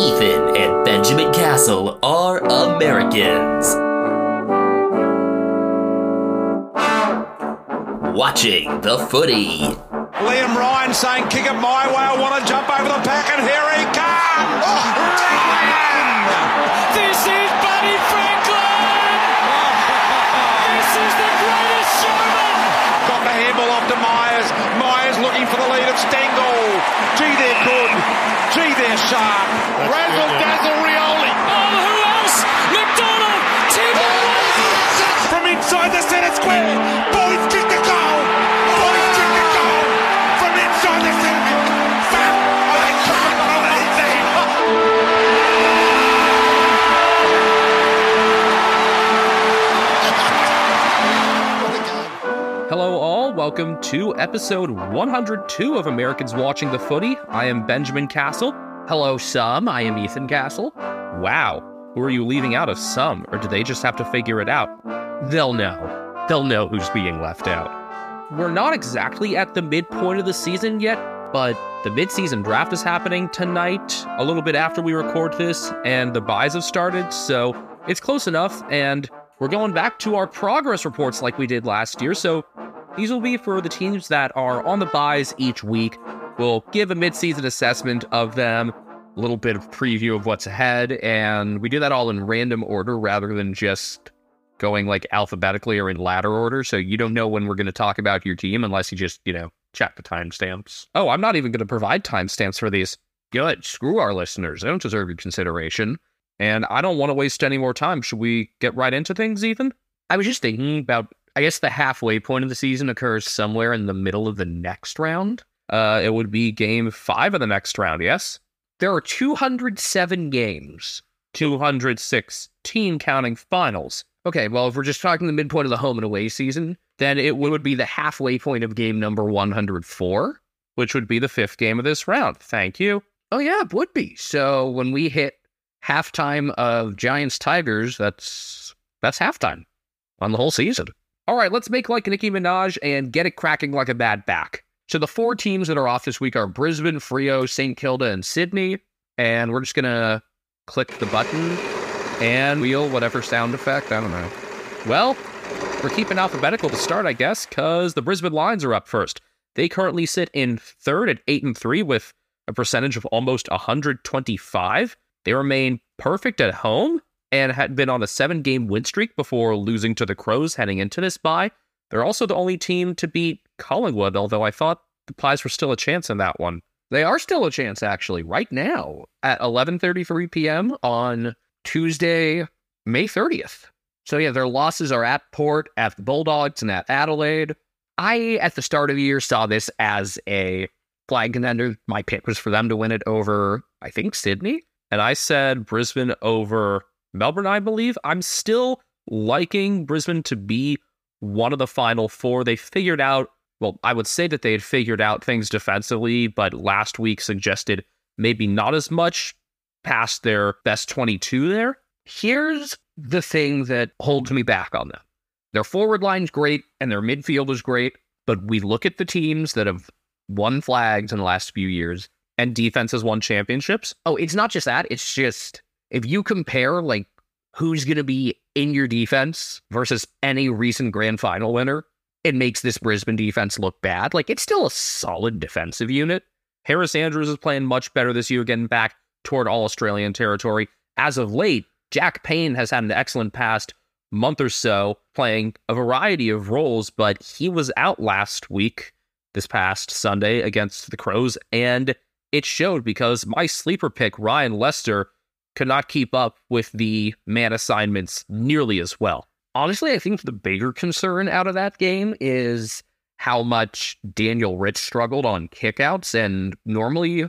Ethan and Benjamin Castle are Americans. Watching the footy. Liam Ryan saying, kick it my way, I want to jump over the pack, and here he comes! Oh, Ryan! For the lead of Stengle. Gee, they're good. Gee, they're sharp. Razzle dazzle Rioli. Oh, who else? McDonald! Timber From inside the centre square. Welcome to episode 102 of Americans Watching the Footy. I am Benjamin Castle. Hello, some. I am Ethan Castle. Wow. Who are you leaving out of some, or do they just have to figure it out? They'll know. They'll know who's being left out. We're not exactly at the midpoint of the season yet, but the midseason draft is happening tonight, a little bit after we record this, and the byes have started, so it's close enough, and we're going back to our progress reports like we did last year, so these will be for the teams that are on the byes each week. We'll give a midseason assessment of them, a little bit of preview of what's ahead, and we do that all in random order rather than just going like alphabetically or in ladder order. So you don't know when we're going to talk about your team unless you just, you know, check the timestamps. Oh, I'm not even going to provide timestamps for these. Good. Screw our listeners. They don't deserve your consideration. And I don't want to waste any more time. Should we get right into things, Ethan? I was just thinking about, I guess the halfway point of the season occurs somewhere in the middle of the next round. Uh, it would be game five of the next round, yes? There are 207 games, 216 counting finals. Okay, well, if we're just talking the midpoint of the home and away season, then it would be the halfway point of game number 104, which would be the fifth game of this round. Thank you. Oh, yeah, it would be. So when we hit halftime of Giants Tigers, that's that's halftime on the whole season. All right, let's make like Nicki Minaj and get it cracking like a bad back. So the four teams that are off this week are Brisbane, Freo, St. Kilda, and Sydney. And we're just gonna click the button and wheel whatever sound effect. I don't know. Well, we're keeping alphabetical to start, I guess, because the Brisbane Lions are up first. They currently sit in third at eight and three with a percentage of almost 125. They remain perfect at home and had been on a seven game win streak before losing to the Crows heading into this bye. They're also the only team to beat Collingwood, although I thought the Pies were still a chance in that one. They are still a chance, actually, right now at 11.33 p.m. on Tuesday, May 30th. So, yeah, their losses are at Port, at the Bulldogs, and at Adelaide. I, at the start of the year, saw this as a flag contender. My pick was for them to win it over, I think, Sydney and I said Brisbane over Melbourne, I believe. I'm still liking Brisbane to be one of the final four. They figured out, well, I would say that they had figured out things defensively, but last week suggested maybe not as much past their best 22 there. Here's the thing that holds me back on them their forward line's great and their midfield is great, but we look at the teams that have won flags in the last few years and defense has won championships. Oh, it's not just that. It's just if you compare like who's going to be in your defense versus any recent grand final winner, it makes this Brisbane defense look bad. Like it's still a solid defensive unit. Harris Andrews is playing much better this year, getting back toward all Australian territory. As of late, Jack Payne has had an excellent past month or so playing a variety of roles, but he was out last week, this past Sunday against the Crows, and it showed because my sleeper pick, Ryan Lester, could not keep up with the man assignments nearly as well. Honestly, I think the bigger concern out of that game is how much Daniel Rich struggled on kickouts. And normally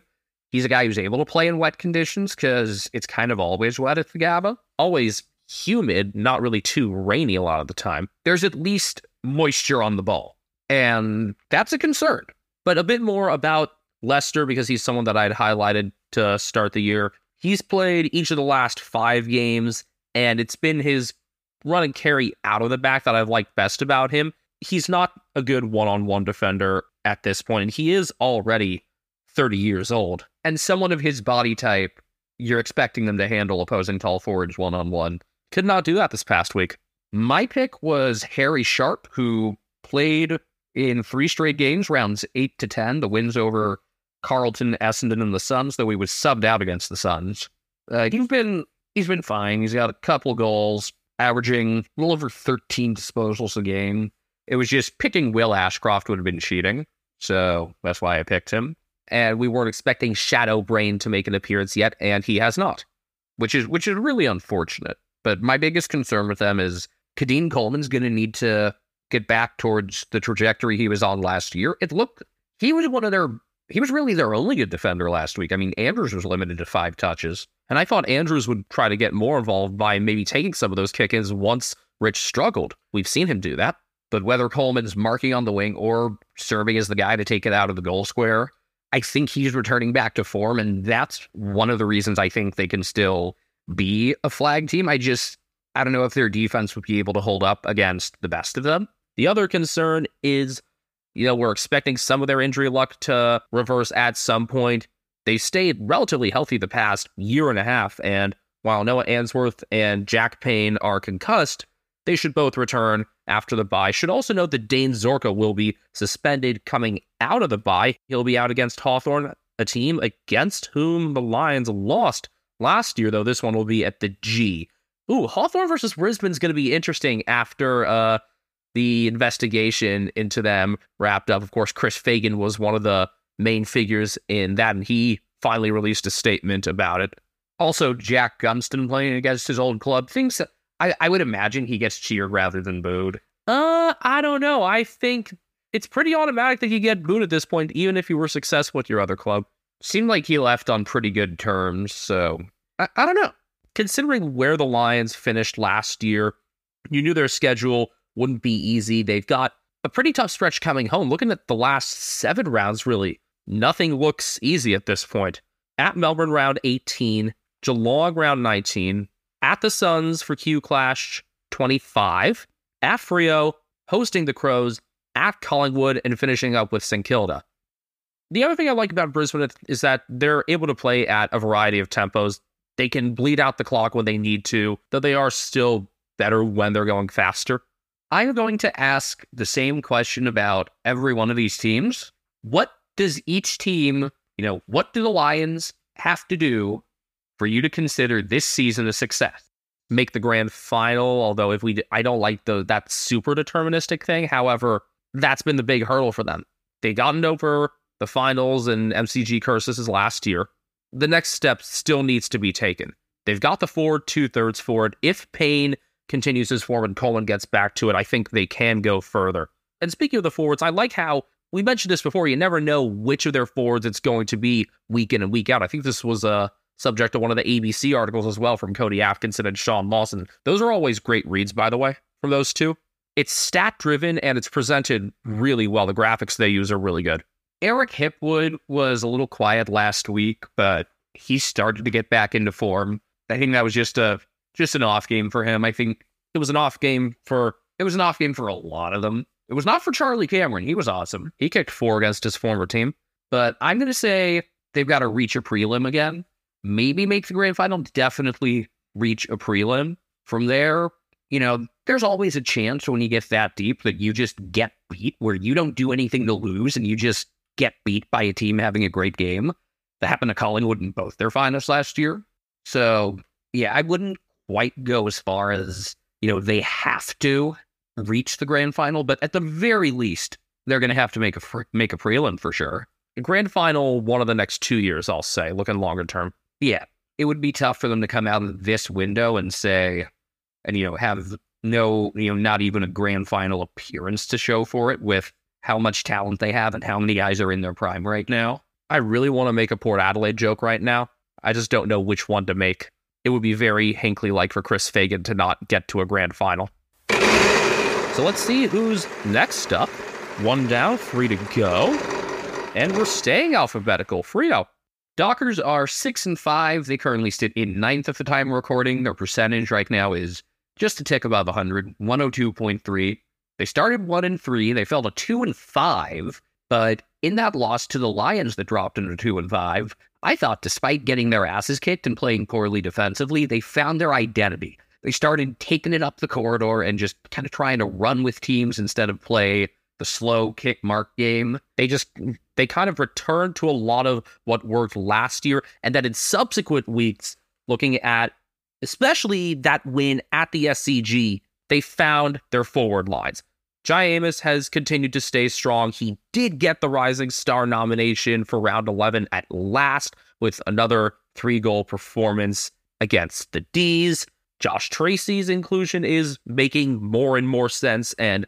he's a guy who's able to play in wet conditions because it's kind of always wet at the Gabba, always humid, not really too rainy a lot of the time. There's at least moisture on the ball. And that's a concern. But a bit more about Lester because he's someone that I'd highlighted to start the year. He's played each of the last five games, and it's been his run and carry out of the back that I've liked best about him. He's not a good one on one defender at this point, and he is already 30 years old. And someone of his body type, you're expecting them to handle opposing tall forwards one on one. Could not do that this past week. My pick was Harry Sharp, who played in three straight games, rounds eight to 10. The wins over Carlton, Essendon, and the Suns, though he was subbed out against the Suns. Uh, he's been he's been fine. He's got a couple goals, averaging a little over 13 disposals a game. It was just picking Will Ashcroft would have been cheating, so that's why I picked him. And we weren't expecting Shadeau Brain to make an appearance yet, and he has not, which is which is really unfortunate. But my biggest concern with them is Keidean Coleman's going to need to get back towards the trajectory he was on last year. It looked he was one of their he was really their only good defender last week. I mean, Andrews was limited to five touches, and I thought Andrews would try to get more involved by maybe taking some of those kick-ins once Rich struggled. We've seen him do that, but whether Coleman's marking on the wing or serving as the guy to take it out of the goal square, I think he's returning back to form, and that's one of the reasons I think they can still be a flag team. I just I don't know if their defense would be able to hold up against the best of them. The other concern is, you know, we're expecting some of their injury luck to reverse at some point. They stayed relatively healthy the past year and a half, and while Noah Answerth and Jack Payne are concussed, they should both return after the bye. Should also note that Dayne Zorko will be suspended coming out of the bye. He'll be out against Hawthorn, a team against whom the Lions lost last year, though this one will be at the G. Ooh, Hawthorn versus Brisbane's going to be interesting after uh, the investigation into them wrapped up. Of course, Chris Fagan was one of the main figures in that, and he finally released a statement about it. Also, Jack Gunston playing against his old club. Things I, I would imagine he gets cheered rather than booed. Uh, I don't know. I think it's pretty automatic that you get booed at this point, even if you were successful with your other club. Seemed like he left on pretty good terms, so I, I don't know. Considering where the Lions finished last year, you knew their schedule wouldn't be easy. They've got a pretty tough stretch coming home. Looking at the last seven rounds, really, nothing looks easy at this point. At Melbourne, round 18, Geelong, round 19, at the Suns for Q Clash 25, at Freo, hosting the Crows, at Collingwood, and finishing up with St Kilda. The other thing I like about Brisbane is that they're able to play at a variety of tempos. They can bleed out the clock when they need to, though they are still better when they're going faster. I'm going to ask the same question about every one of these teams. What does each team, you know, what do the Lions have to do for you to consider this season a success? Make the grand final, although if we I don't like the that super deterministic thing. However, that's been the big hurdle for them. They gotten over the finals and MCG curses last year. The next step still needs to be taken. They've got the forward two thirds forward. If Payne continues his form and Coleman gets back to it, I think they can go further. And speaking of the forwards, I like how we mentioned this before. You never know which of their forwards it's going to be week in and week out. I think this was a subject of one of the ABC articles as well from Cody Atkinson and Sean Lawson. Those are always great reads, by the way, from those two. It's stat driven and it's presented really well. The graphics they use are really good. Eric Hipwood was a little quiet last week, but he started to get back into form. I think that was just a just an off game for him. I think it was an off game for it was an off game for a lot of them. It was not for Charlie Cameron. He was awesome. He kicked four against his former team. But I'm going to say they've got to reach a prelim again maybe make the grand final, definitely reach a prelim. From there, you know, there's always a chance when you get that deep that you just get beat, where you don't do anything to lose and you just get beat by a team having a great game. That happened to Collingwood in both their finals last year. So, yeah, I wouldn't quite go as far as, you know, they have to reach the grand final, but at the very least, they're going to have to make a make a prelim for sure. Grand final one of the next two years, I'll say, looking longer term yeah, it would be tough for them to come out of this window and say, and you know, have no, you know, not even a grand final appearance to show for it with how much talent they have and how many guys are in their prime right now. I really want to make a Port Adelaide joke right now. I just don't know which one to make. It would be very Hinkley like for Chris Fagan to not get to a grand final. So let's see who's next up. One down, three to go. And we're staying alphabetical. Freo, Dockers are six and five. They currently sit in ninth at the time recording. Their percentage right now is just a tick above 100, 102.3. They started one and three. They fell to two and five, but in that loss to the Lions that dropped into two and five, I thought despite getting their asses kicked and playing poorly defensively, they found their identity. They started taking it up the corridor and just kind of trying to run with teams instead of play the slow kick mark game. They just they kind of returned to a lot of what worked last year, and then in subsequent weeks, looking at especially that win at the SCG, they found their forward lines. Jye Amiss has continued to stay strong. He did get the Rising Star nomination for round 11 at last with another three goal performance against the D's. Josh Treacy's inclusion is making more and more sense, and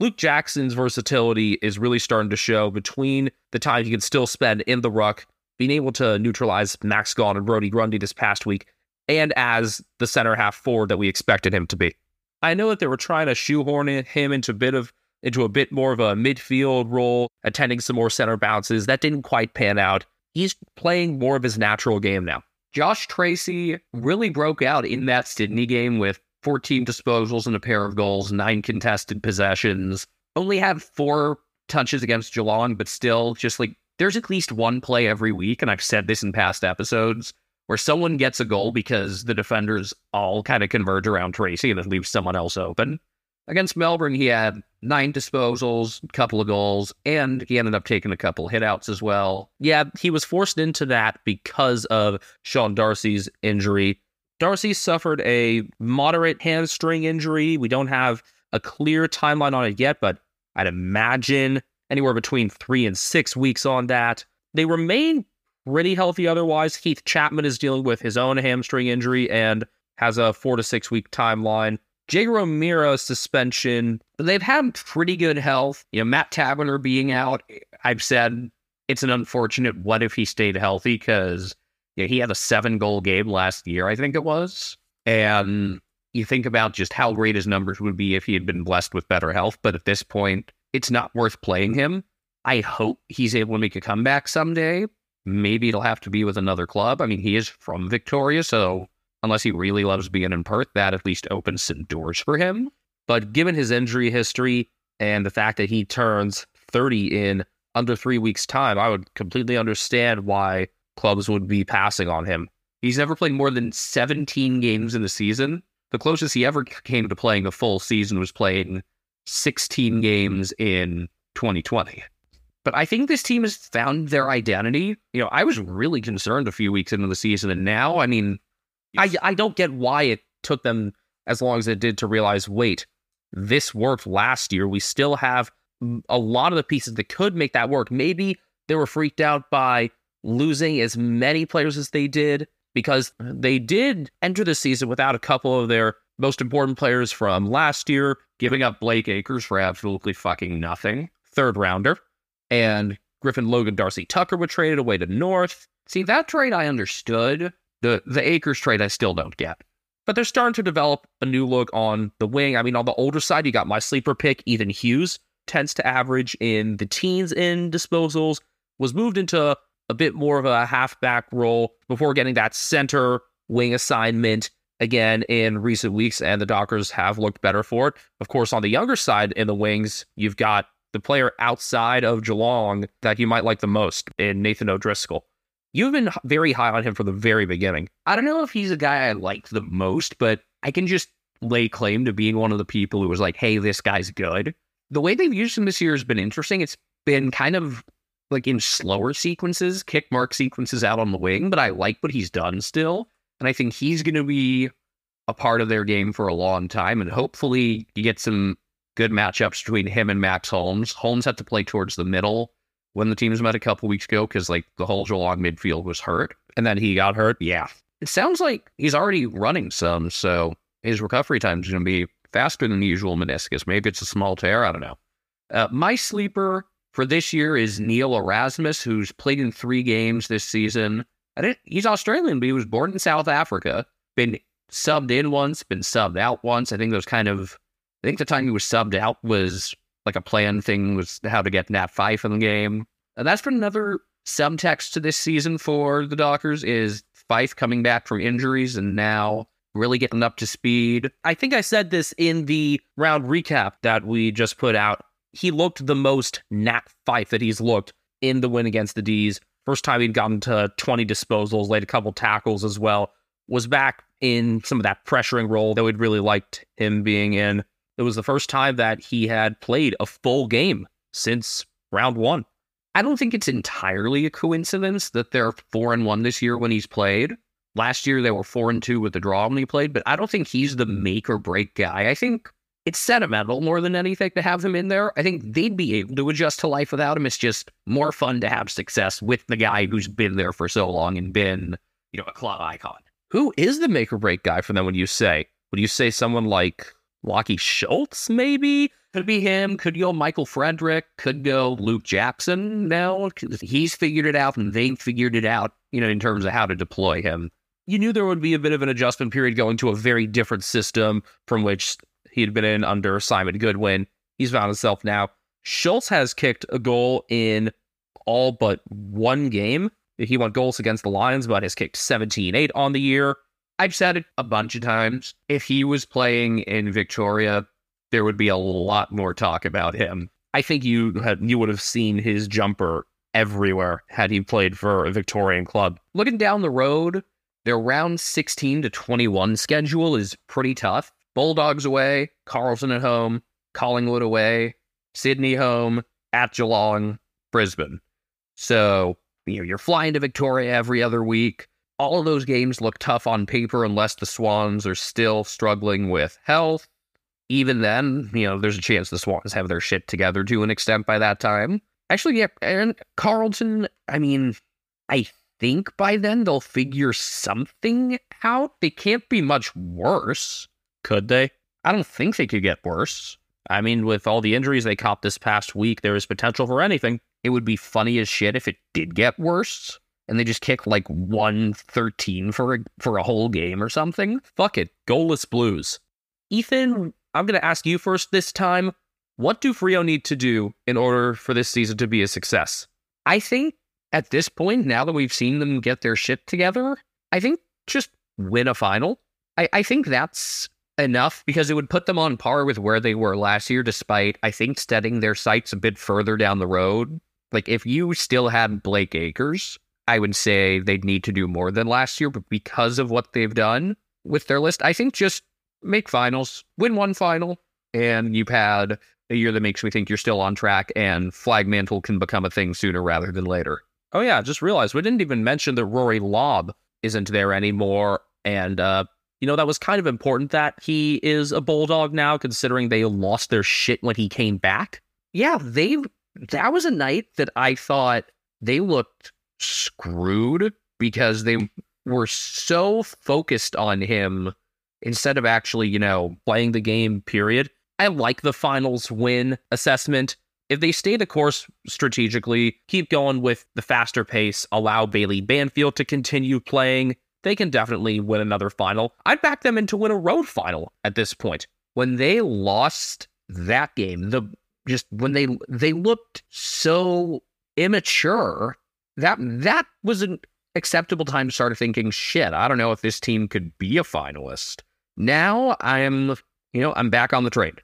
Luke Jackson's versatility is really starting to show between the time he can still spend in the ruck, being able to neutralize Max Gawn and Brodie Grundy this past week, and as the center half forward that we expected him to be. I know that they were trying to shoehorn him into a bit of into a bit more of a midfield role, attending some more center bounces. That didn't quite pan out. He's playing more of his natural game now. Josh Treacy really broke out in that Sydney game with 14 disposals and a pair of goals, nine contested possessions. Only had four touches against Geelong, but still, just like there's at least one play every week, and I've said this in past episodes, where someone gets a goal because the defenders all kind of converge around Treacy and it leaves someone else open. Against Melbourne, he had nine disposals, a couple of goals, and he ended up taking a couple hitouts as well. Yeah, he was forced into that because of Sean Darcy's injury. Darcy suffered a moderate hamstring injury. We don't have a clear timeline on it yet, but I'd imagine anywhere between three and six weeks on that. They remain pretty healthy otherwise. Heath Chapman is dealing with his own hamstring injury and has a four to six week timeline. Jaeger O'Meara's suspension, but they've had pretty good health. You know, Matt Taberner being out, I've said it's an unfortunate what if he stayed healthy because you know, he had a seven goal game last year, I think it was. And you think about just how great his numbers would be if he had been blessed with better health. But at this point, it's not worth playing him. I hope he's able to make a comeback someday. Maybe it'll have to be with another club. I mean, he is from Victoria, so unless he really loves being in Perth, that at least opens some doors for him. But given his injury history and the fact that he turns 30 in under three weeks' time, I would completely understand why clubs would be passing on him. He's never played more than 17 games in the season. The closest he ever came to playing a full season was playing 16 games in 2020. But I think this team has found their identity. You know, I was really concerned a few weeks into the season, and now, I mean, I I don't get why it took them as long as it did to realize, wait, this worked last year. We still have a lot of the pieces that could make that work. Maybe they were freaked out by losing as many players as they did because they did enter the season without a couple of their most important players from last year, giving up Blake Acres for absolutely fucking nothing. Third rounder. And Griffin Logan Darcy Tucker were traded away to North. See, that trade I understood. The the Acres trade I still don't get. But they're starting to develop a new look on the wing. I mean, on the older side, you got my sleeper pick, Ethan Hughes, tends to average in the teens in disposals, was moved into a bit more of a halfback role before getting that center wing assignment again in recent weeks, and the Dockers have looked better for it. Of course, on the younger side in the wings, you've got the player outside of Geelong that you might like the most in Nathan O'Driscoll. You've been very high on him from the very beginning. I don't know if he's a guy I like the most, but I can just lay claim to being one of the people who was like, hey, this guy's good. The way they've used him this year has been interesting. It's been kind of like in slower sequences, kick mark sequences out on the wing, but I like what he's done still. And I think he's going to be a part of their game for a long time. And hopefully you get some good matchups between him and Max Holmes. Holmes had to play towards the middle when the teams met a couple weeks ago because like the whole Geelong midfield was hurt. And then he got hurt. Yeah. It sounds like he's already running some. So his recovery time is going to be faster than the usual meniscus. Maybe it's a small tear. I don't know. Uh, my sleeper for this year is Neil Erasmus, who's played in three games this season. he's Australian, but he was born in South Africa. Been subbed in once, been subbed out once. I think those kind of, I think the time he was subbed out was like a plan thing, was how to get Nat Fyfe in the game. And that's been another subtext to this season for the Dockers is Fyfe coming back from injuries and now really getting up to speed. I think I said this in the round recap that we just put out he looked the most Nat Fyfe that he's looked in the win against the D's. First time he'd gotten to 20 disposals, laid a couple tackles as well. Was back in some of that pressuring role that we'd really liked him being in. It was the first time that he had played a full game since round one. I don't think it's entirely a coincidence that they're four and one this year when he's played. Last year they were four and two with the draw when he played, but I don't think he's the make or break guy. I think it's sentimental more than anything to have him in there. I think they'd be able to adjust to life without him. It's just more fun to have success with the guy who's been there for so long and been, you know, a club icon. Who is the make or break guy for them? Would you say? Would you say someone like Lachie Schultz? Maybe could be him. Could go Michael Frederick. Could go Luke Jackson. Now he's figured it out, and they've figured it out. You know, in terms of how to deploy him. You knew there would be a bit of an adjustment period going to a very different system from which he had been in under Simon Goodwin. He's found himself now. Schultz has kicked a goal in all but one game. He won goals against the Lions, but has kicked 17 8 on the year. I've said it a bunch of times. If he was playing in Victoria, there would be a lot more talk about him. I think you had you would have seen his jumper everywhere had he played for a Victorian club. Looking down the road, their round 16 to 21 schedule is pretty tough. Bulldogs away, Carlton at home, Collingwood away, Sydney home, at Geelong, Brisbane. So, you know, you're flying to Victoria every other week. All of those games look tough on paper unless the Swans are still struggling with health. Even then, you know, there's a chance the Swans have their shit together to an extent by that time. Actually, yeah, and Carlton, I mean, I think by then they'll figure something out. They can't be much worse. Could they? I don't think they could get worse. I mean, with all the injuries they copped this past week, there is potential for anything. It would be funny as shit if it did get worse and they just kick like 113 for a, for a whole game or something. Fuck it. Goalless Blues. Ethan, I'm going to ask you first this time. What do Freo need to do in order for this season to be a success? I think at this point, now that we've seen them get their shit together, I think just win a final. I, I think that's enough because it would put them on par with where they were last year, despite, I think, setting their sights a bit further down the road. Like, if you still had Blake Acres, I would say they'd need to do more than last year, but because of what they've done with their list, I think just make finals, win one final, and you've had a year that makes me think you're still on track and flag mantle can become a thing sooner rather than later. Oh yeah, just realized we didn't even mention that Rory Lobb isn't there anymore. And uh, you know, that was kind of important that he is a bulldog now, considering they lost their shit when he came back. Yeah, they that was a night that I thought they looked screwed because they were so focused on him instead of actually, you know, playing the game, period. I like the finals win assessment. If they stay the course strategically, keep going with the faster pace, allow Bailey Banfield to continue playing, they can definitely win another final. I'd back them in to win a road final at this point. When they lost that game, the just when they they looked so immature, that that was an acceptable time to start thinking, shit, I don't know if this team could be a finalist. Now I'm, you know, I'm back on the train.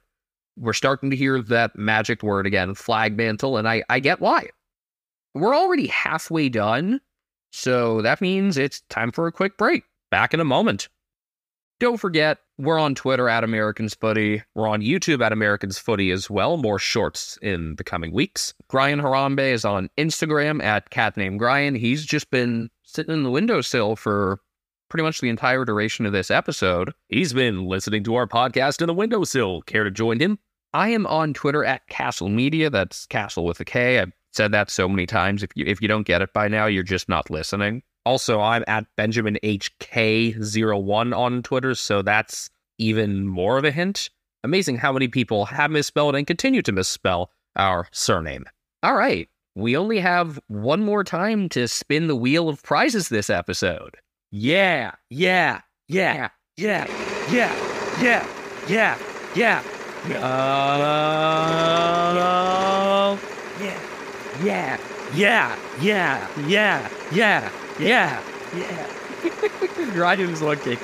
We're starting to hear that magic word again, flag mantle, and I, I get why. We're already halfway done, so that means it's time for a quick break. Back in a moment. Don't forget, we're on Twitter at Americans Footy. We're on YouTube at Americans Footy as well. More shorts in the coming weeks. Brian Harambe is on Instagram at cat named Brian. He's just been sitting in the windowsill for pretty much the entire duration of this episode. He's been listening to our podcast in the windowsill. Care to join him? I am on Twitter at Castle Media. That's Castle with a K. I've said that so many times. If you if you don't get it by now, you're just not listening. Also, I'm at Benjamin HK01 on Twitter, so that's even more of a hint. Amazing how many people have misspelled and continue to misspell our surname. All right, we only have one more time to spin the wheel of prizes this episode. Yeah, yeah, yeah, yeah, yeah, yeah, yeah, yeah. Uh, yeah, yeah, yeah, yeah, yeah, yeah, yeah, yeah. Ryan's looking.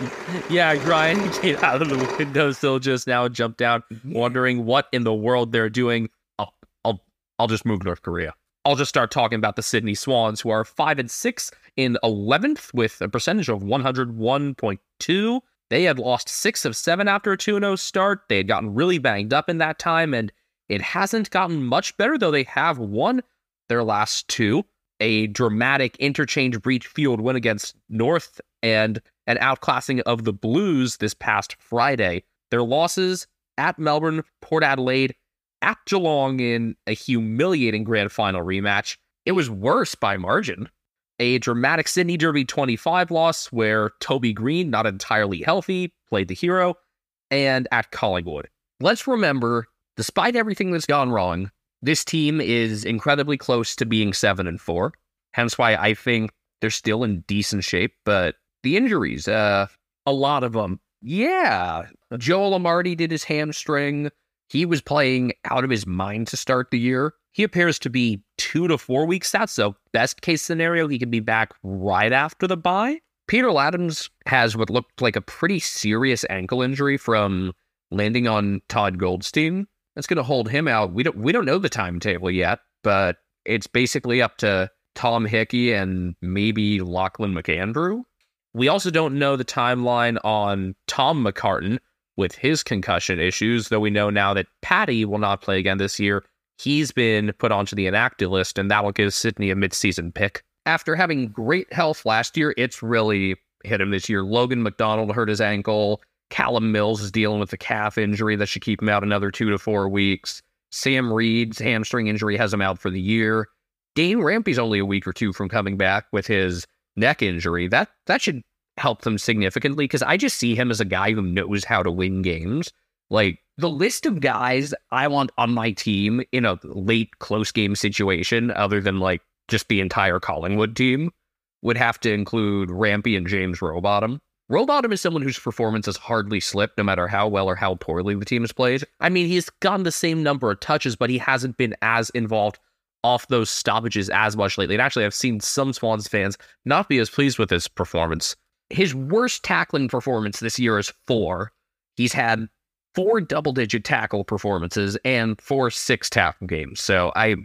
Yeah, Ryan came out of the windowsill just now, jumped out, mm-hmm. wondering what in the world they're doing. I'll, I'll, I'll just move North Korea. I'll just start talking about the Sydney Swans, who are five and six in 11th with a percentage of 101.2. They had lost six of seven after a 2 0 start. They had gotten really banged up in that time, and it hasn't gotten much better, though they have won their last two. A dramatic interchange breach field win against North and an outclassing of the Blues this past Friday. Their losses at Melbourne, Port Adelaide, at Geelong in a humiliating grand final rematch. It was worse by margin. A dramatic Sydney Derby 25 loss where Toby Greene, not entirely healthy, played the hero, and at Collingwood. Let's remember, despite everything that's gone wrong, this team is incredibly close to being 7 and 4. Hence why I think they're still in decent shape, but the injuries, uh a lot of them. Yeah, Joel Amartey did his hamstring. He was playing out of his mind to start the year. He appears to be two to four weeks out. So, best case scenario, he could be back right after the bye. Peter Ladhams has what looked like a pretty serious ankle injury from landing on Todd Goldstein. That's going to hold him out. We don't we don't know the timetable yet, but it's basically up to Tom Hickey and maybe Lachlan McAndrew. We also don't know the timeline on Tom McCartin with his concussion issues, though we know now that Paddy will not play again this year. He's been put onto the inactive list, and that will give Sydney a midseason pick. After having great health last year, it's really hit him this year. Logan McDonald hurt his ankle. Callum Mills is dealing with a calf injury that should keep him out another two to four weeks. Sam Reid's hamstring injury has him out for the year. Dane Rampe's only a week or two from coming back with his neck injury. That that should help them significantly because I just see him as a guy who knows how to win games. Like the list of guys I want on my team in a late close game situation, other than like just the entire Collingwood team, would have to include Rampy and James Rowbottom. Rowbottom is someone whose performance has hardly slipped, no matter how well or how poorly the team has played. I mean, he's gotten the same number of touches, but he hasn't been as involved off those stoppages as much lately. And actually, I've seen some Swans fans not be as pleased with his performance. His worst tackling performance this year is four. He's had four double digit tackle performances and four six tackle games. So I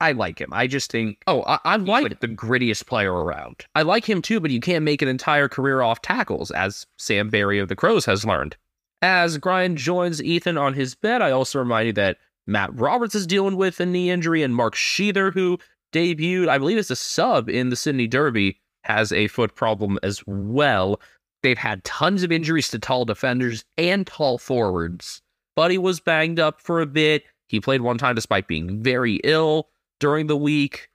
I like him. I just think oh, I, I like the grittiest player around. I like him too, but you can't make an entire career off tackles, as Sam Berry of the Crows has learned. As Brian joins Ethan on his bed, I also remind you that Matt Roberts is dealing with a knee injury, and Mark Sheether, who debuted, I believe, as a sub in the Sydney Derby, has a foot problem as well. They've had tons of injuries to tall defenders and tall forwards. Buddy was banged up for a bit. He played one time despite being very ill during the week.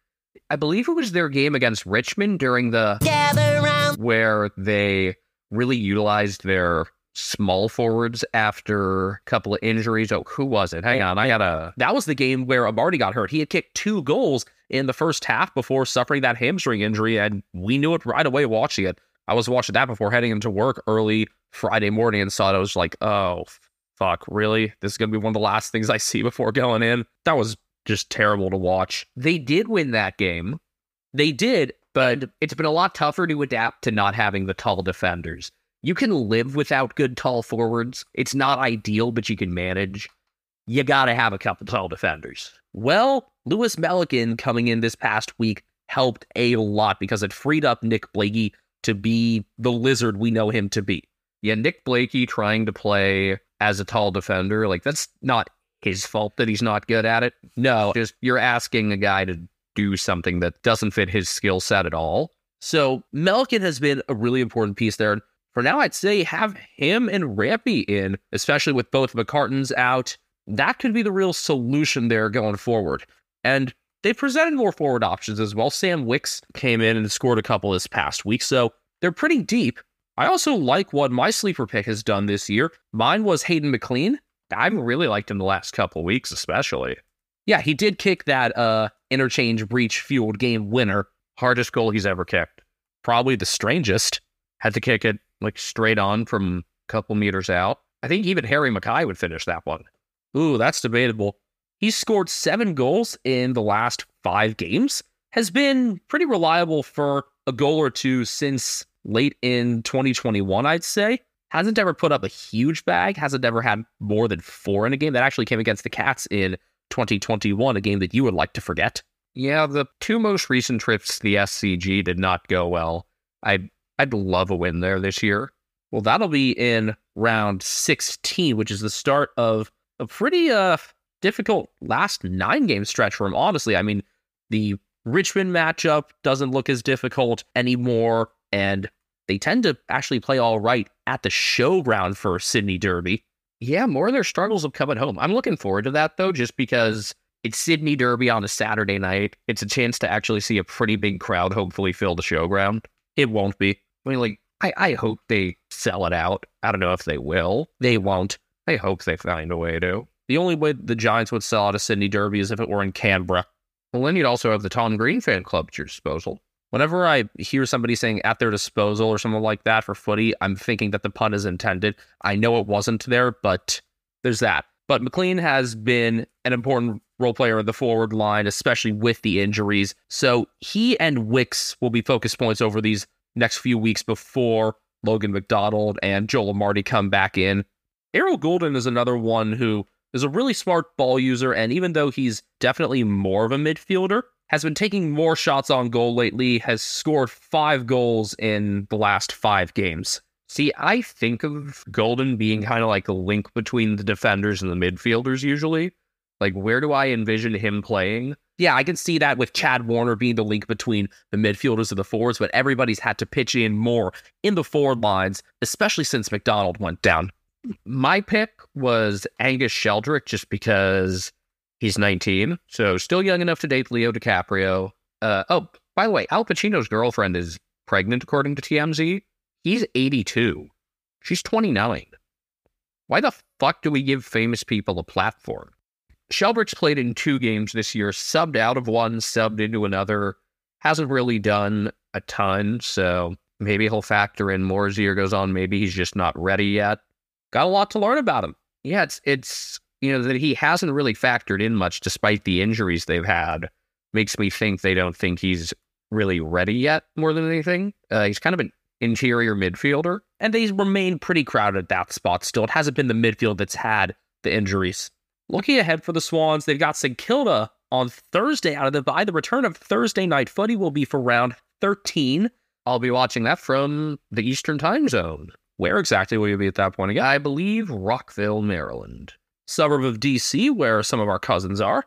I believe it was their game against Richmond during the where they really utilized their small forwards after a couple of injuries. Oh, who was it? Hang on, I got a. That was the game where Amartey got hurt. He had kicked two goals in the first half before suffering that hamstring injury, and we knew it right away watching it. I was watching that before heading into work early Friday morning and saw it. I was like, oh, fuck, really? This is going to be one of the last things I see before going in. That was just terrible to watch. They did win that game. They did, but it's been a lot tougher to adapt to not having the tall defenders. You can live without good tall forwards. It's not ideal, but you can manage. You got to have a couple tall defenders. Well, Lewis Melican coming in this past week helped a lot because it freed up Nick Blakey to be the lizard we know him to be. Yeah, Nick Blakey trying to play as a tall defender, like that's not his fault that he's not good at it. No, just you're asking a guy to do something that doesn't fit his skill set at all. So Melican has been a really important piece there. For now, I'd say have him and Rampe in, especially with both McCartins out. That could be the real solution there going forward. And they presented more forward options as well. Sam Wicks came in and scored a couple this past week, so they're pretty deep. I also like what my sleeper pick has done this year. Mine was Hayden McLean. I've really liked him the last couple weeks, especially. Yeah, he did kick that uh interchange breach fueled game winner. Hardest goal he's ever kicked. Probably the strangest. Had to kick it like straight on from a couple meters out. I think even Harry McKay would finish that one. Ooh, that's debatable. He's scored seven goals in the last five games, has been pretty reliable for a goal or two since late in 2021, I'd say. Hasn't ever put up a huge bag, hasn't ever had more than four in a game. That actually came against the Cats in 2021, a game that you would like to forget. Yeah, the two most recent trips to the SCG did not go well. I'd I'd love a win there this year. Well, that'll be in round 16, which is the start of a pretty uh difficult last nine game stretch for him. Honestly, I mean, the Richmond matchup doesn't look as difficult anymore, and they tend to actually play all right at the showground for Sydney Derby. Yeah, more of their struggles have come at home. I'm looking forward to that though, just because it's Sydney Derby on a Saturday night. It's a chance to actually see a pretty big crowd hopefully fill the showground. It won't be. I mean, like, I, I hope they sell it out. I don't know if they will. They won't. I hope they find a way to. The only way the Giants would sell out a Sydney Derby is if it were in Canberra. Well, then you'd also have the Tom Green fan club at your disposal. Whenever I hear somebody saying at their disposal or something like that for footy, I'm thinking that the pun is intended. I know it wasn't there, but there's that. But McLean has been an important role player in the forward line, especially with the injuries. So he and Wicks will be focus points over these next few weeks before Logan McDonald and Joel Amartey come back in. Errol Gulden is another one who is a really smart ball user, and even though he's definitely more of a midfielder, has been taking more shots on goal lately, has scored five goals in the last five games. See, I think of Gulden being kind of like a link between the defenders and the midfielders usually. Like, where do I envision him playing? Yeah, I can see that with Chad Warner being the link between the midfielders and the forwards, but everybody's had to pitch in more in the forward lines, especially since McDonald went down. My pick was Angus Sheldrick just because he's 19, so still young enough to date Leo DiCaprio. Uh, oh, by the way, Al Pacino's girlfriend is pregnant, according to TMZ. He's 82. She's 29. Why the fuck do we give famous people a platform? Sheldrick's played in two games this year, subbed out of one, subbed into another. Hasn't really done a ton, so maybe he'll factor in more as the year goes on. Maybe he's just not ready yet. Got a lot to learn about him. Yeah, it's it's you know that he hasn't really factored in much despite the injuries they've had. Makes me think they don't think he's really ready yet. More than anything, uh, he's kind of an interior midfielder, and they remain pretty crowded at that spot. Still, it hasn't been the midfield that's had the injuries. Looking ahead for the Swans, they've got St Kilda on Thursday out of the bye. The return of Thursday night footy will be for round 13. I'll be watching that from the Eastern time zone. Where exactly will you be at that point again? I believe Rockville, Maryland. Suburb of DC, where some of our cousins are.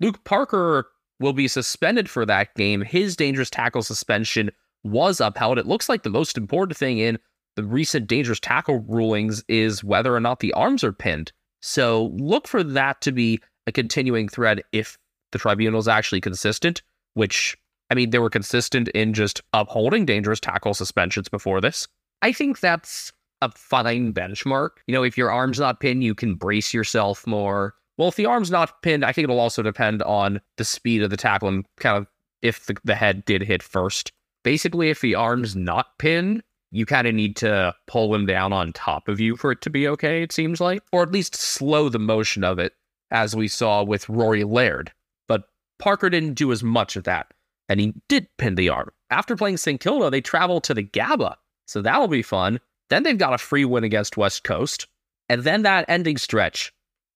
Luke Parker will be suspended for that game. His dangerous tackle suspension was upheld. It looks like the most important thing in the recent dangerous tackle rulings is whether or not the arms are pinned. So look for that to be a continuing thread if the tribunal is actually consistent, which, I mean, they were consistent in just upholding dangerous tackle suspensions before this. I think that's a fine benchmark. You know, if your arm's not pinned, you can brace yourself more. Well, if the arm's not pinned, I think it'll also depend on the speed of the tackle and kind of if the, the head did hit first. Basically, if the arm's not pinned, you kind of need to pull him down on top of you for it to be okay, it seems like, or at least slow the motion of it, as we saw with Rory Laird. But Parker didn't do as much of that, and he did pin the arm. After playing St. Kilda, they travel to the Gabba, so that'll be fun. Then they've got a free win against West Coast, and then that ending stretch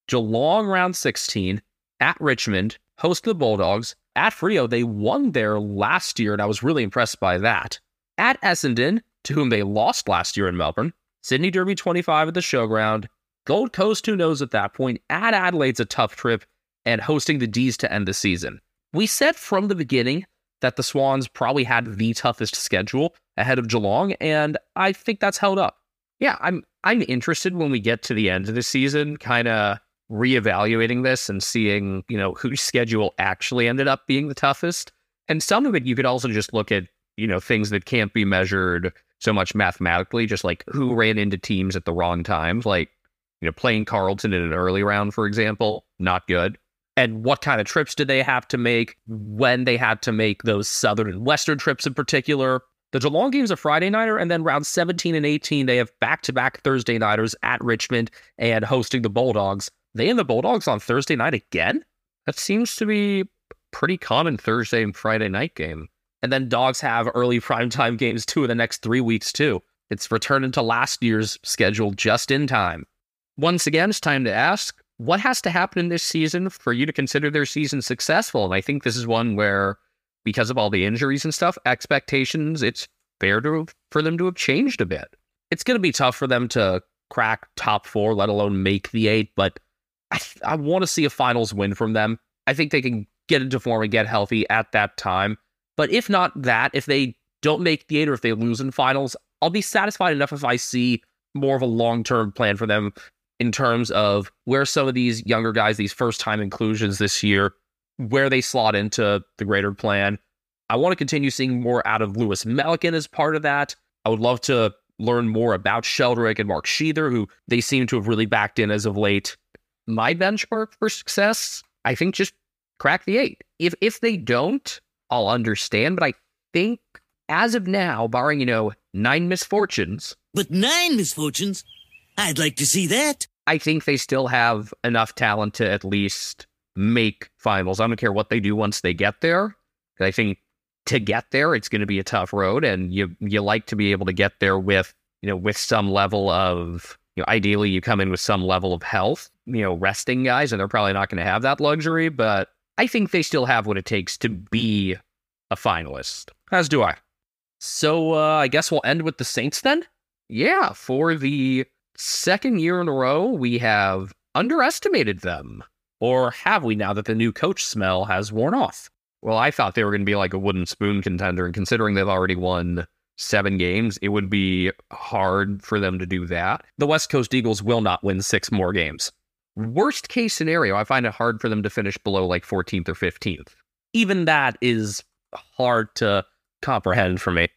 Geelong round 16 at Richmond, host the Bulldogs. At Freo, they won there last year, and I was really impressed by that. At Essendon, to whom they lost last year in Melbourne. Sydney Derby 25 at the showground. Gold Coast, who knows at that point. At Adelaide's a tough trip, and hosting the D's to end the season. We said from the beginning that the Swans probably had the toughest schedule ahead of Geelong, and I think that's held up. Yeah, I'm I'm interested when we get to the end of the season, kind of reevaluating this and seeing, you know, whose schedule actually ended up being the toughest. And some of it you could also just look at, you know, things that can't be measured so much mathematically, just like who ran into teams at the wrong times, like, you know, playing Carlton in an early round, for example, not good. And what kind of trips did they have to make when they had to make those southern and western trips in particular? The Geelong game's a Friday nighter, and then round 17 and 18, they have back to back Thursday nighters at Richmond and hosting the Bulldogs. They and the Bulldogs on Thursday night again? That seems to be pretty common Thursday and Friday night game. And then dogs have early primetime games two of the next three weeks, too. It's returning to last year's schedule just in time. Once again, it's time to ask what has to happen in this season for you to consider their season successful? And I think this is one where, because of all the injuries and stuff, expectations, it's fair to for them to have changed a bit. It's going to be tough for them to crack top four, let alone make the eight, but I, I want to see a finals win from them. I think they can get into form and get healthy at that time. But if not that, if they don't make the eight or if they lose in finals, I'll be satisfied enough if I see more of a long term plan for them in terms of where some of these younger guys, these first time inclusions this year, where they slot into the greater plan. I want to continue seeing more out of Lewis Melican as part of that. I would love to learn more about Sheldrick and Mark Sheather, who they seem to have really backed in as of late. My benchmark for success, I think, just crack the eight. If if they don't, I'll understand. But I think as of now, barring you know nine misfortunes, But nine misfortunes? I'd like to see that. I think they still have enough talent to at least make finals. I don't care what they do once they get there. I think to get there, it's going to be a tough road, and you you like to be able to get there with you know with some level of you know ideally you come in with some level of health. You know, resting guys, and they're probably not going to have that luxury, but I think they still have what it takes to be a finalist. As do I. So uh, I guess we'll end with the Saints then. Yeah, for the second year in a row, we have underestimated them. Or have we now that the new coach smell has worn off? Well, I thought they were going to be like a wooden spoon contender, and considering they've already won seven games, it would be hard for them to do that. The West Coast Eagles will not win six more games. Worst case scenario, I find it hard for them to finish below like 14th or 15th. Even that is hard to comprehend for me.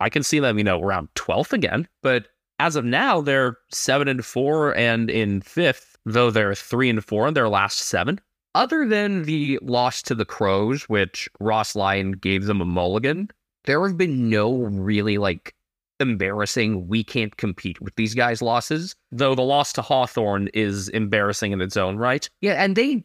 I can see them, you know, around 12th again, but as of now, they're seven and four and in fifth, though they're three and four in their last seven. Other than the loss to the Crows, which Ross Lyon gave them a mulligan, there have been no really like embarrassing, we can't compete with these guys losses. Though the loss to Hawthorn is embarrassing in its own right. Yeah, and they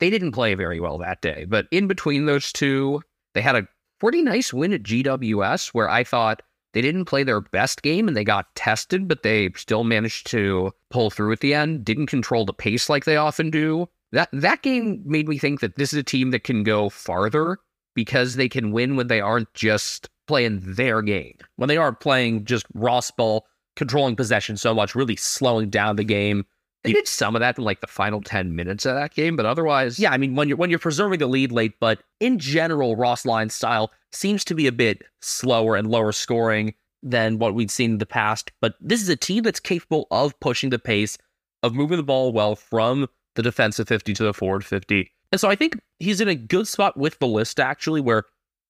they didn't play very well that day. But in between those two, they had a pretty nice win at GWS where I thought they didn't play their best game and they got tested, but they still managed to pull through at the end. Didn't control the pace like they often do. That that game made me think that this is a team that can go farther because they can win when they aren't just playing their game. When they aren't playing just Ross ball, controlling possession so much, really slowing down the game. They did some of that in like the final 10 minutes of that game, but otherwise, yeah, I mean when you're when you're preserving the lead late, but in general, Ross Lyon's style seems to be a bit slower and lower scoring than what we'd seen in the past. But this is a team that's capable of pushing the pace, of moving the ball well from the defensive 50 to the forward 50. And so I think he's in a good spot with the list, actually, where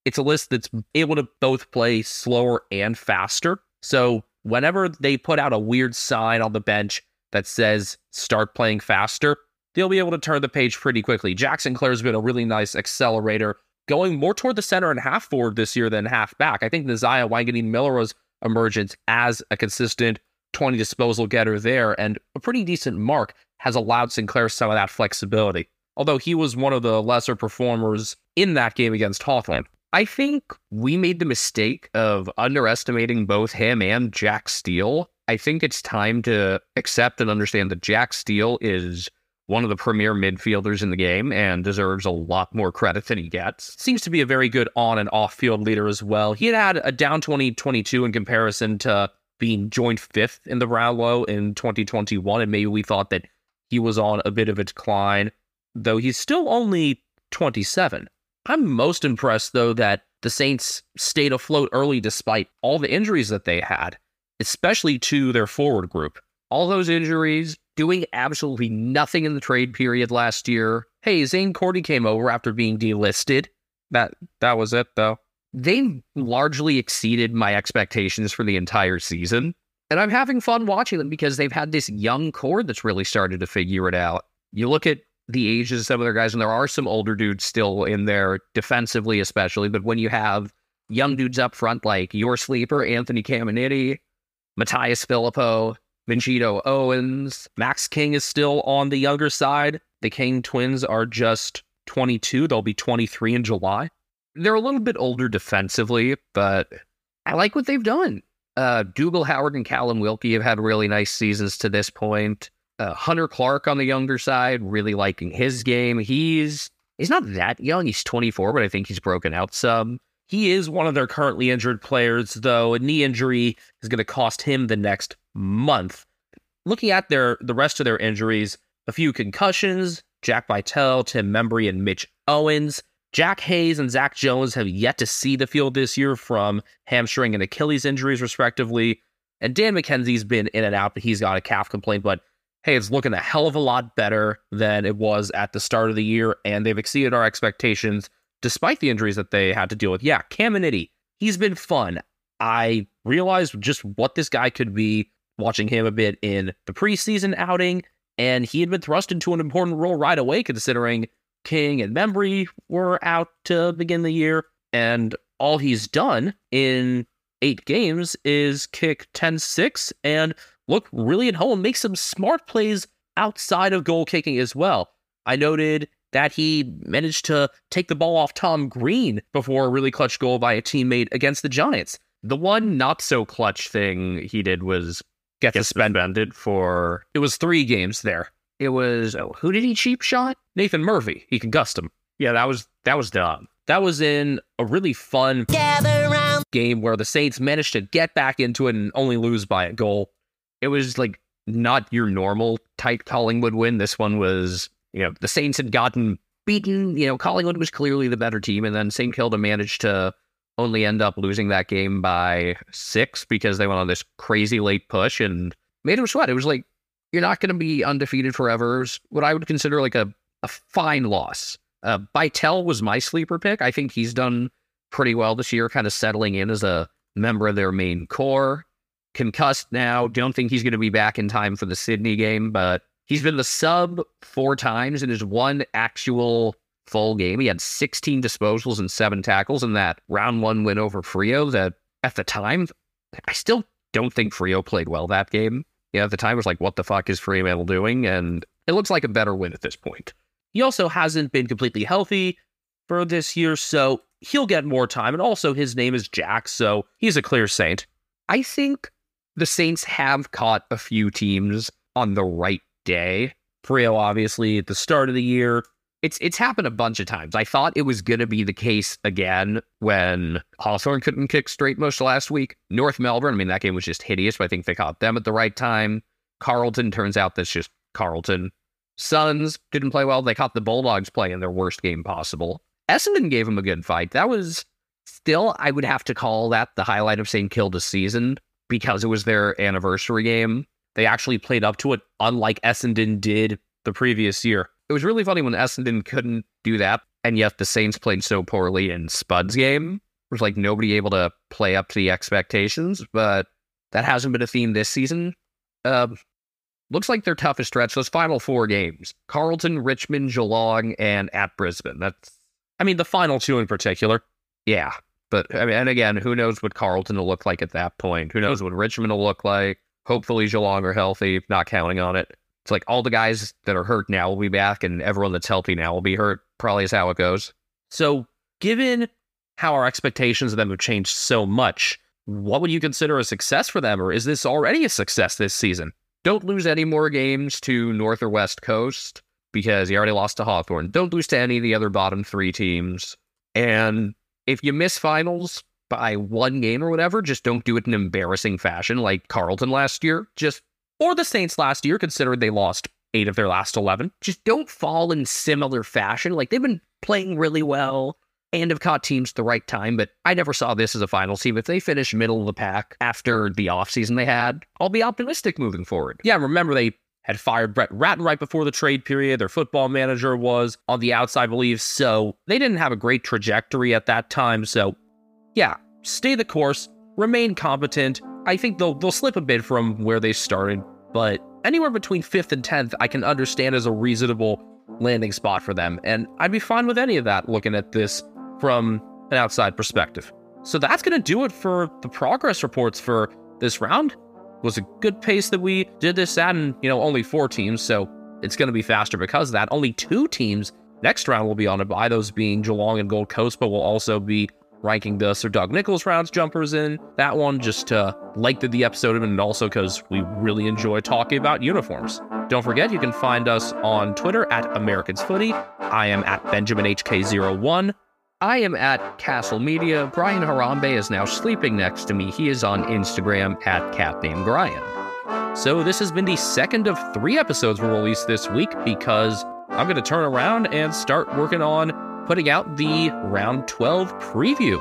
it's a list that's able to both play slower and faster. So whenever they put out a weird sign on the bench that says start playing faster, they'll be able to turn the page pretty quickly. Jack Sinclair's been a really nice accelerator, going more toward the center and half forward this year than half back. I think Nasiah Wanganeen-Milera's emergence as a consistent 20 disposal getter there and a pretty decent mark has allowed Sinclair some of that flexibility. Although he was one of the lesser performers in that game against Hawthorn. I think we made the mistake of underestimating both him and Jack Steele. I think it's time to accept and understand that Jack Steele is one of the premier midfielders in the game and deserves a lot more credit than he gets. Seems to be a very good on and off field leader as well. He had had a down 2022 in comparison to being joined fifth in the Brownlow in 2021, and maybe we thought that he was on a bit of a decline, though he's still only 27. I'm most impressed, though, that the Saints stayed afloat early despite all the injuries that they had, especially to their forward group. All those injuries, doing absolutely nothing in the trade period last year. Hey, Zane Cordy came over after being delisted. That that was it, though. They largely exceeded my expectations for the entire season. And I'm having fun watching them because they've had this young core that's really started to figure it out. You look at the ages of some of their guys, and there are some older dudes still in there, defensively especially. But when you have young dudes up front like your sleeper, Anthony Caminiti, Mattaes Phillipou, Vincito Owens, Max King is still on the younger side. The King twins are just 22. They'll be 23 in July. They're a little bit older defensively, but I like what they've done. Uh, Dougal Howard and Callum Wilkie have had really nice seasons to this point. Uh, Hunter Clark on the younger side, really liking his game. He's he's not that young. He's 24, but I think he's broken out some. He is one of their currently injured players, though. A knee injury is going to cost him the next month. Looking at their the rest of their injuries, a few concussions. Jack Bytel, Tim Membrey, and Mitch Owens. Jack Hayes and Zak Jones have yet to see the field this year from hamstring and Achilles injuries, respectively. And Dan McKenzie's been in and out, but he's got a calf complaint. But hey, it's looking a hell of a lot better than it was at the start of the year, and they've exceeded our expectations despite the injuries that they had to deal with. Yeah, Caminiti, he's been fun. I realized just what this guy could be watching him a bit in the preseason outing, and he had been thrust into an important role right away, considering King and Membrey were out to begin the year. And all he's done in eight games is kick 10 6 and look really at home, make some smart plays outside of goal kicking as well. I noted that he managed to take the ball off Tom Green before a really clutch goal by a teammate against the Giants. The one not so clutch thing he did was get, get suspended for it was three games there. It was oh, who did he cheap shot? Nathan Murphy. He concussed him. Yeah, that was that was dumb. That was in a really fun game where the Saints managed to get back into it and only lose by a goal. It was like not your normal tight Collingwood win. This one was, you know, the Saints had gotten beaten. You know, Collingwood was clearly the better team, and then St. Kilda managed to only end up losing that game by six because they went on this crazy late push and made them sweat. It was like you're not going to be undefeated forever. What I would consider like a, a fine loss. Uh, Bytel was my sleeper pick. I think he's done pretty well this year, kind of settling in as a member of their main core. Concussed now. Don't think he's going to be back in time for the Sydney game, but he's been the sub four times in his one actual full game. He had 16 disposals and seven tackles in that round one win over Freo. That at the time, I still don't think Freo played well that game. Yeah, at the time it was like, what the fuck is Fremantle doing? And it looks like a better win at this point. He also hasn't been completely healthy for this year, so he'll get more time. And also, his name is Jack, so he's a clear saint. I think the Saints have caught a few teams on the right day. Freo, obviously, at the start of the year, it's it's happened a bunch of times. I thought it was going to be the case again when Hawthorn couldn't kick straight most last week. North Melbourne, I mean, that game was just hideous, but I think they caught them at the right time. Carlton turns out that's just Carlton. Suns didn't play well. They caught the Bulldogs playing their worst game possible. Essendon gave them a good fight. That was still, I would have to call that the highlight of St. Kilda's season because it was their anniversary game. They actually played up to it, unlike Essendon did the previous year. It was really funny when Essendon couldn't do that, and yet the Saints played so poorly in Spud's game. Was like nobody able to play up to the expectations, but that hasn't been a theme this season. Uh, looks like their toughest stretch, those final four games Carlton, Richmond, Geelong, and at Brisbane. That's, I mean, the final two in particular. Yeah. But, I mean, and again, who knows what Carlton will look like at that point? Who knows what Richmond will look like? Hopefully, Geelong are healthy, not counting on it. It's like all the guys that are hurt now will be back, and everyone that's healthy now will be hurt. Probably is how it goes. So, given how our expectations of them have changed so much, what would you consider a success for them, or is this already a success this season? Don't lose any more games to North or West Coast because you already lost to Hawthorn. Don't lose to any of the other bottom three teams. And if you miss finals by one game or whatever, just don't do it in embarrassing fashion like Carlton last year. Just or the Saints last year, considering they lost eight of their last 11. Just don't fall in similar fashion. Like they've been playing really well and have caught teams at the right time, but I never saw this as a final team. If they finish middle of the pack after the offseason they had, I'll be optimistic moving forward. Yeah, remember they had fired Brett Ratten right before the trade period. Their football manager was on the outside, I believe. So they didn't have a great trajectory at that time. So, yeah, stay the course, remain competent, I think they'll they'll slip a bit from where they started, but anywhere between fifth and tenth, I can understand as a reasonable landing spot for them, and I'd be fine with any of that. Looking at this from an outside perspective, so that's gonna do it for the progress reports for this round. It was a good pace that we did this at, and you know only four teams, so it's gonna be faster because of that. Only two teams next round will be on it by those being Geelong and Gold Coast, but will also be ranking the Sir Doug Nicholls rounds jumpers in that one just to like the, episode and also because we really enjoy talking about uniforms. Don't forget, you can find us on Twitter at Americans Footy. I am at BenjaminHK01. I am at Castle Media. Brian Harambe is now sleeping next to me. He is on Instagram at Cat Named Brian. So this has been the second of three episodes we'll release this week because I'm going to turn around and start working on putting out the round 12 preview.